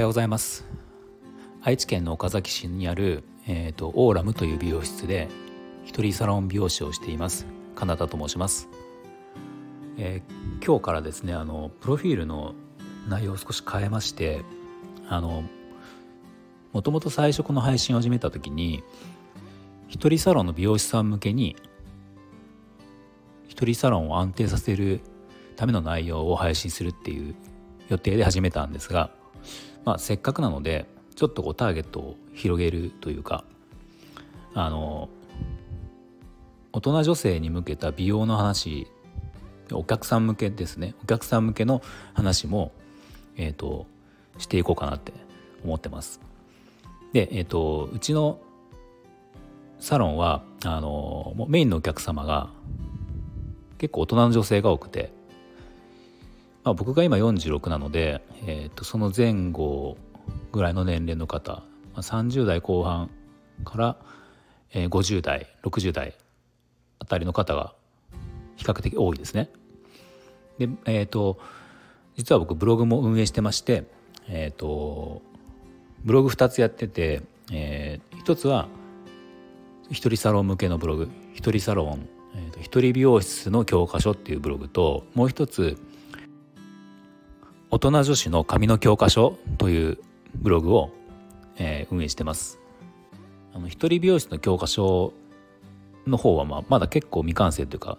はようございます。愛知県の岡崎市にある、えーと、オーラムという美容室で一人サロン美容師をしています金田と申します、えー、今日からですねあのプロフィールの内容を少し変えましてあのもともと最初この配信を始めた時に一人サロンの美容師さん向けに一人サロンを安定させるための内容を配信するっていう予定で始めたんですが、まあ、せっかくなのでちょっとこうターゲットを広げるというかあの大人女性に向けた美容の話お客さん向けですねお客さん向けの話も、えーと、していこうかなって思ってます。で、えーと、うちのサロンはあのメインのお客様が結構大人の女性が多くてまあ、僕が今46なので、えー、とその前後ぐらいの年齢の方、まあ、30代後半から、えー、50代60代あたりの方が比較的多いですね。でえっ、ー、と実は僕ブログも運営してましてえ、ー、とブログ2つやってて、えー、1つは一人サロン向けのブログ一人サロン、えーと、一人美容室の教科書っていうブログともう一つ大人女子の紙の教科書というブログを、えー、運営してます。あの一人美容師の教科書の方はまあまだ結構未完成というか、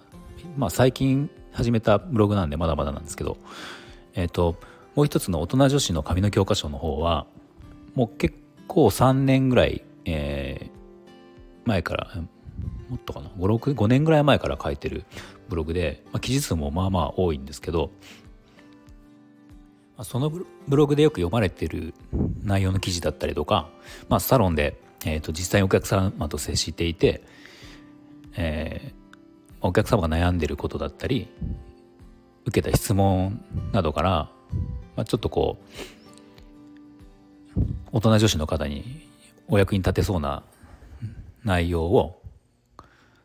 まあ、最近始めたブログなんでまだまだなんですけど、えーと、もう一つの大人女子の紙の教科書の方はもう結構3年ぐらい、えー、前からもっとかな 5, 5年ぐらい前から書いてるブログで、まあ、記事数もまあまあ多いんですけどそのブログでよく読まれてる内容の記事だったりとか、まあ、サロンで、えー、と実際にお客様と接していて、えー、お客様が悩んでることだったり受けた質問などから、まあ、ちょっとこう大人女子の方にお役に立てそうな内容を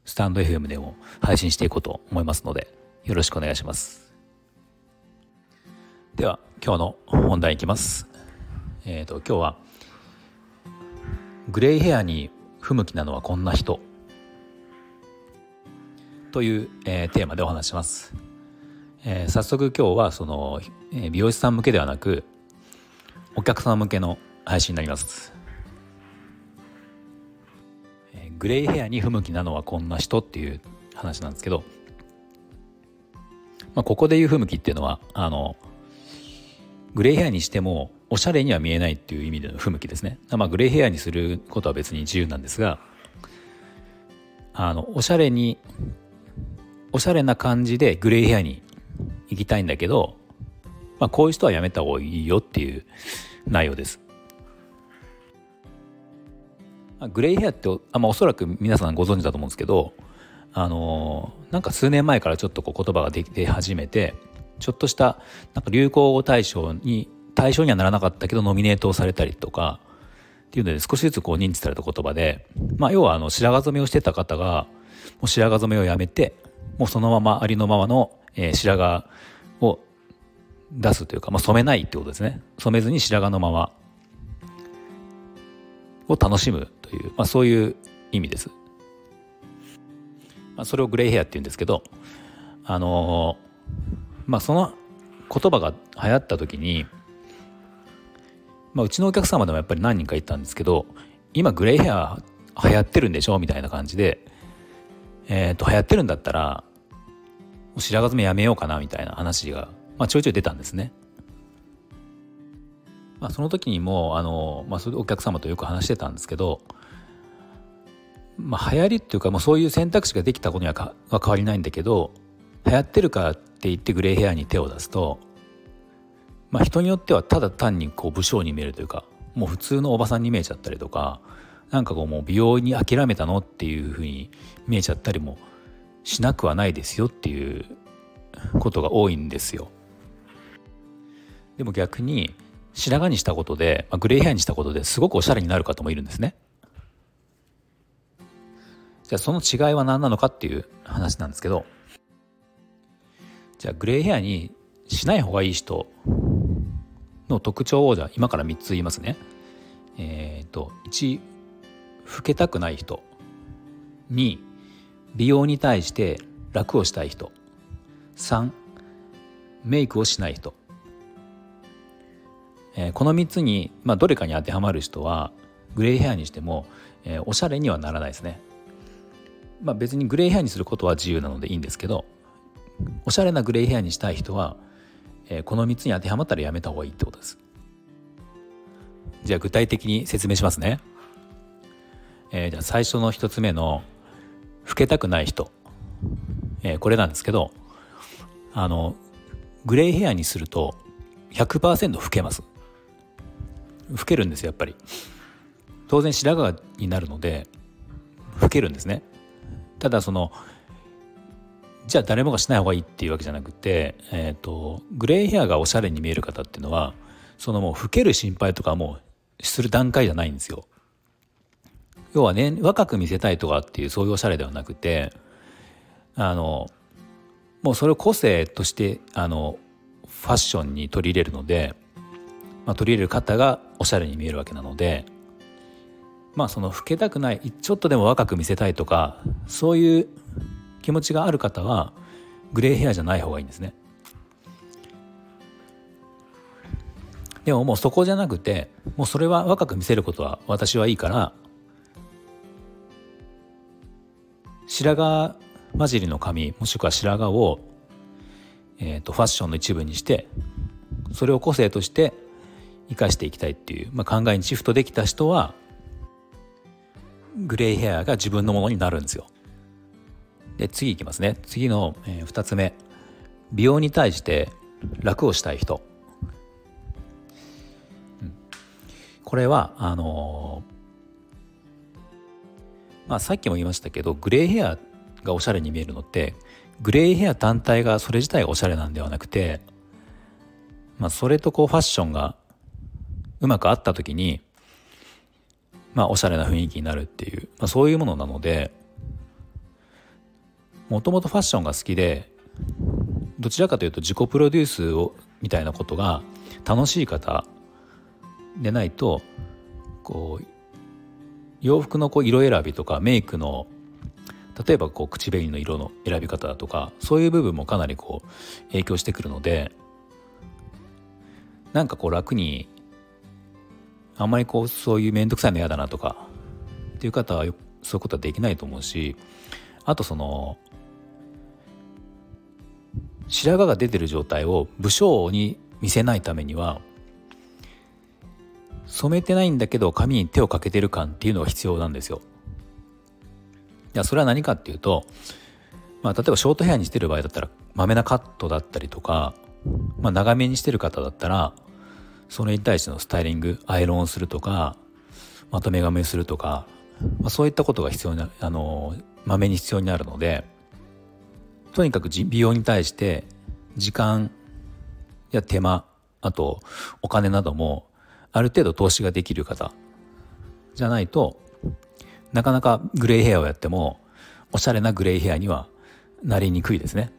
スタンド FM でも配信していこうと思いますのでよろしくお願いします。では今日の本題いきます。えっ、ー、と今日はグレイヘアに不向きなのはこんな人という、えー、テーマでお話します。えー、早速今日はその、えー、美容師さん向けではなくお客様向けの配信になります。えー、グレイヘアに不向きなのはこんな人っていう話なんですけど、まあ、ここで言う不向きっていうのはあのグレーヘアにしてもおしゃれには見えないっていう意味での不向きですね。まあ、グレーヘアにすることは別に自由なんですがあのおしゃれにおしゃれな感じでグレーヘアに行きたいんだけど、まあ、こういう人はやめた方がいいよっていう内容です。グレイヘアってあ、まあ、おそらく皆さんご存知だと思うんですけどあのなんか数年前からちょっとこう言葉ができ始めてちょっとしたなんか流行語大賞に対象にはならなかったけどノミネートをされたりとかっていうので少しずつこう認知された言葉で、まあ、要はあの白髪染めをしてた方がもう白髪染めをやめてもうそのままありのままの、えー、白髪を出すというか、まあ、染めないってことですね染めずに白髪のままを楽しむという、まあ、そういう意味です。まあ、それをグレイヘアって言うんですけどあのまあその言葉が流行った時に、まあ、うちのお客様でもやっぱり何人かいたんですけど今グレイヘア流行ってるんでしょみたいな感じで、えー、と流行ってるんだったら白髪染めやめようかなみたいな話が、まあ、ちょいちょい出たんですね。まあ、その時にもあの、まあ、それお客様とよく話してたんですけど、まあ、流行りっていうかもうそういう選択肢ができたことにはか変わりないんだけど流行ってるからって言ってグレーヘアに手を出すと、まあ、人によってはただ単にこう武将に見えるというかもう普通のおばさんに見えちゃったりとかなんかこうもう美容に諦めたのっていうふうに見えちゃったりもしなくはないですよっていうことが多いんですよ。でも逆に白髪にしたことで、まあ、グレーヘアにしたことですごくおしゃれになる方もいるんですね。じゃあその違いは何なのかっていう話なんですけどじゃあグレーヘアにしない方がいい人の特徴をじゃ今から3つ言いますね。えっ、ー、と1老けたくない人2美容に対して楽をしたい人3メイクをしない人、えー、この3つに、まあ、どれかに当てはまる人はグレイヘアにしても、えー、おしゃれにはならないですね。まあ、別にグレイヘアにすることは自由なのでいいんですけどおしゃれなグレイヘアにしたい人は、えー、この3つに当てはまったらやめた方がいいってことです。じゃあ具体的に説明しますね。えー、じゃあ最初の1つ目の老けたくない人、えー、これなんですけどあのグレイヘアにすると100%老けます老けるんですよやっぱり当然白髪になるので老けるんですねただそのじゃあ誰もがしない方がいいっていうわけじゃなくて、えーと、グレーヘアがおしゃれに見える方っていうのはそのもう老ける心配とかもする段階じゃないんですよ。要はね若く見せたいとかっていうそういうおしゃれではなくてあのもうそれを個性としてあのファッションに取り入れるので、まあ、取り入れる方がおしゃれに見えるわけなのでまあその老けたくないちょっとでも若く見せたいとかそういう気持ちがある方はグレーヘアじゃない方がいいんですね。でももうそこじゃなくてもうそれは若く見せることは私はいいから白髪混じりの髪もしくは白髪を、えーと、ファッションの一部にしてそれを個性として生かしていきたいっていう、まあ、考えにシフトできた人はグレーヘアが自分のものになるんですよ。で次いきますね。次の、えー、2つ目。美容に対して楽をしたい人、うん、これはあのー、まあさっきも言いましたけどグレーヘアがおしゃれに見えるのってグレーヘア単体がそれ自体がおしゃれなんではなくて、まあ、それとこうファッションがうまく合った時にまあおしゃれな雰囲気になるっていう、まあ、そういうものなのでもともとファッションが好きでどちらかというと自己プロデュースをみたいなことが楽しい方でないとこう洋服のこう色選びとかメイクの例えばこう口紅の色の選び方だとかそういう部分もかなりこう影響してくるのでなんかこう楽にあんまりこうそういう面倒くさいの嫌だなとかっていう方はそういうことはできないと思うしあとその白髪が出てる状態を武将に見せないためには染めてないんだけど髪に手をかけてる感っていうのが必要なんですよ。いやそれは何かっていうと、まあ、例えばショートヘアにしてる場合だったらまめなカットだったりとか、まあ、長めにしてる方だったらそれに対してのスタイリングアイロンをするとかまとめ髪するとか、まあ、そういったことが必要なあのまめに必要になるのでとにかく美容に対して時間や手間あとお金などもある程度投資ができる方じゃないとなかなかグレーヘアをやってもおしゃれなグレーヘアにはなりにくいですね。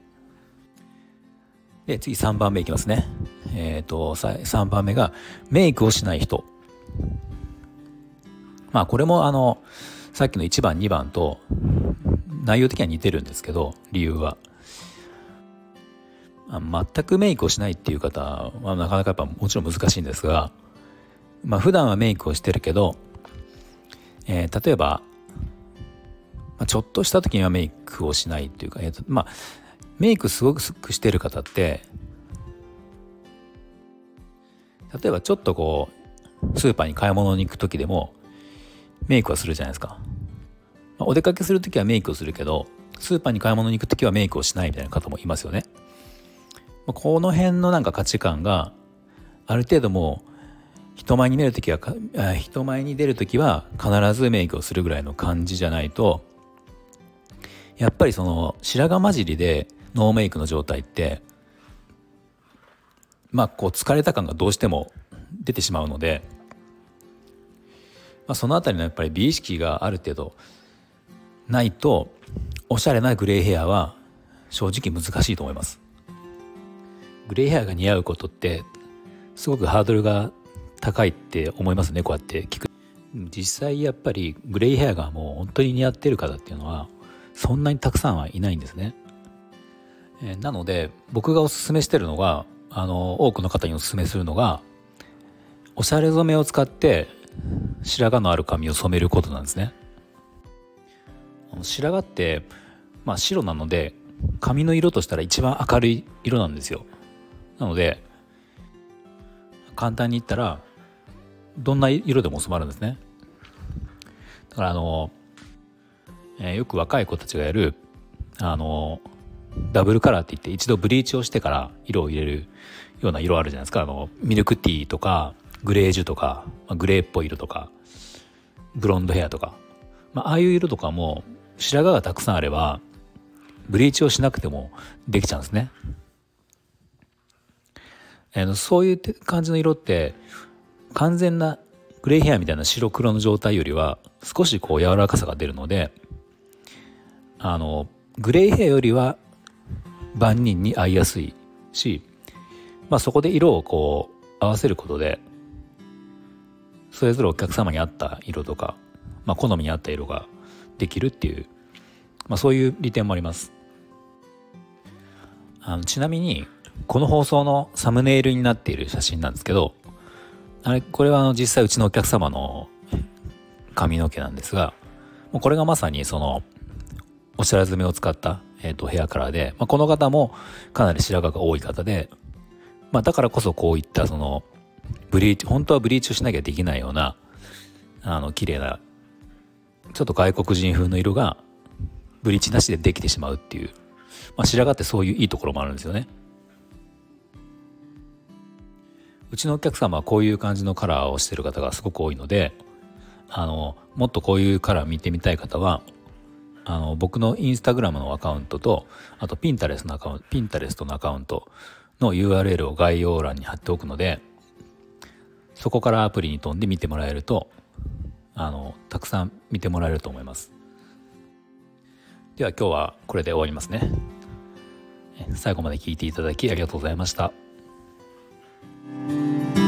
で次3番目いきますね。えっ、ー、と3番目がメイクをしない人。まあこれもあのさっきの1番2番と内容的には似てるんですけど理由は。全くメイクをしないっていう方はなかなかやっぱもちろん難しいんですが、まあ普段はメイクをしてるけど、えー、例えば、まあ、ちょっとした時にはメイクをしないっていうか、えーとまあ、メイクすごくしてる方って例えばちょっとこうスーパーに買い物に行く時でもメイクはするじゃないですか。まあ、お出かけする時はメイクをするけどスーパーに買い物に行く時はメイクをしないみたいな方もいますよね。この辺のなんか価値観がある程度もう人前に出る時は人前に出る時は必ずメイクをするぐらいの感じじゃないとやっぱりその白髪混じりでノーメイクの状態ってまあこう疲れた感がどうしても出てしまうので、まあ、その辺りのやっぱり美意識がある程度ないとおしゃれなグレーヘアは正直難しいと思います。グレーヘアが似合うことってすごくハードルが高いって思いますねこうやって聞く。実際やっぱりグレイヘアがもう本当に似合ってる方っていうのはそんなにたくさんはいないんですね、えー、なので僕がおすすめしてるのがあの多くの方におすすめするのがおしゃれ染めを使って白髪のある髪を染めることなんですね。白髪ってまあ白なので髪の色としたら一番明るい色なんですよ。なので簡単に言ったらどんな色でも染まるんですね。だからあの、えー、よく若い子たちがやるあのダブルカラーって言って一度ブリーチをしてから色を入れるような色あるじゃないですか。あのミルクティーとかグレージュとか、まあ、グレーっぽい色とかブロンドヘアとか、まあ、ああいう色とかも白髪がたくさんあればブリーチをしなくてもできちゃうんですね。えー、そういう感じの色って完全なグレーヘアみたいな白黒の状態よりは少しこう柔らかさが出るのであのグレーヘアよりは万人に合いやすいし、まあ、そこで色をこう合わせることでそれぞれお客様に合った色とか、まあ、好みに合った色ができるっていう、まあ、そういう利点もあります。あのちなみにこの放送のサムネイルになっている写真なんですけどあれこれはあの実際うちのお客様の髪の毛なんですがもうこれがまさにそのおしゃれ染めを使った、えーと、ヘアカラーで、まあ、この方もかなり白髪が多い方で、まあ、だからこそこういったそのブリーチ本当はブリーチをしなきゃできないようなあの綺麗なちょっと外国人風の色がブリーチなしでできてしまうっていう、まあ、白髪ってそういういいところもあるんですよね。うちのお客様はこういう感じのカラーをしてる方がすごく多いのであのもっとこういうカラー見てみたい方はあの僕のインスタグラムのアカウントとあとピンタレスのアカウントピンタレストのアカウントの URL を概要欄に貼っておくのでそこからアプリに飛んで見てもらえるとあのたくさん見てもらえると思いますでは今日はこれで終わりますね最後まで聞いていただきありがとうございました。Thank you.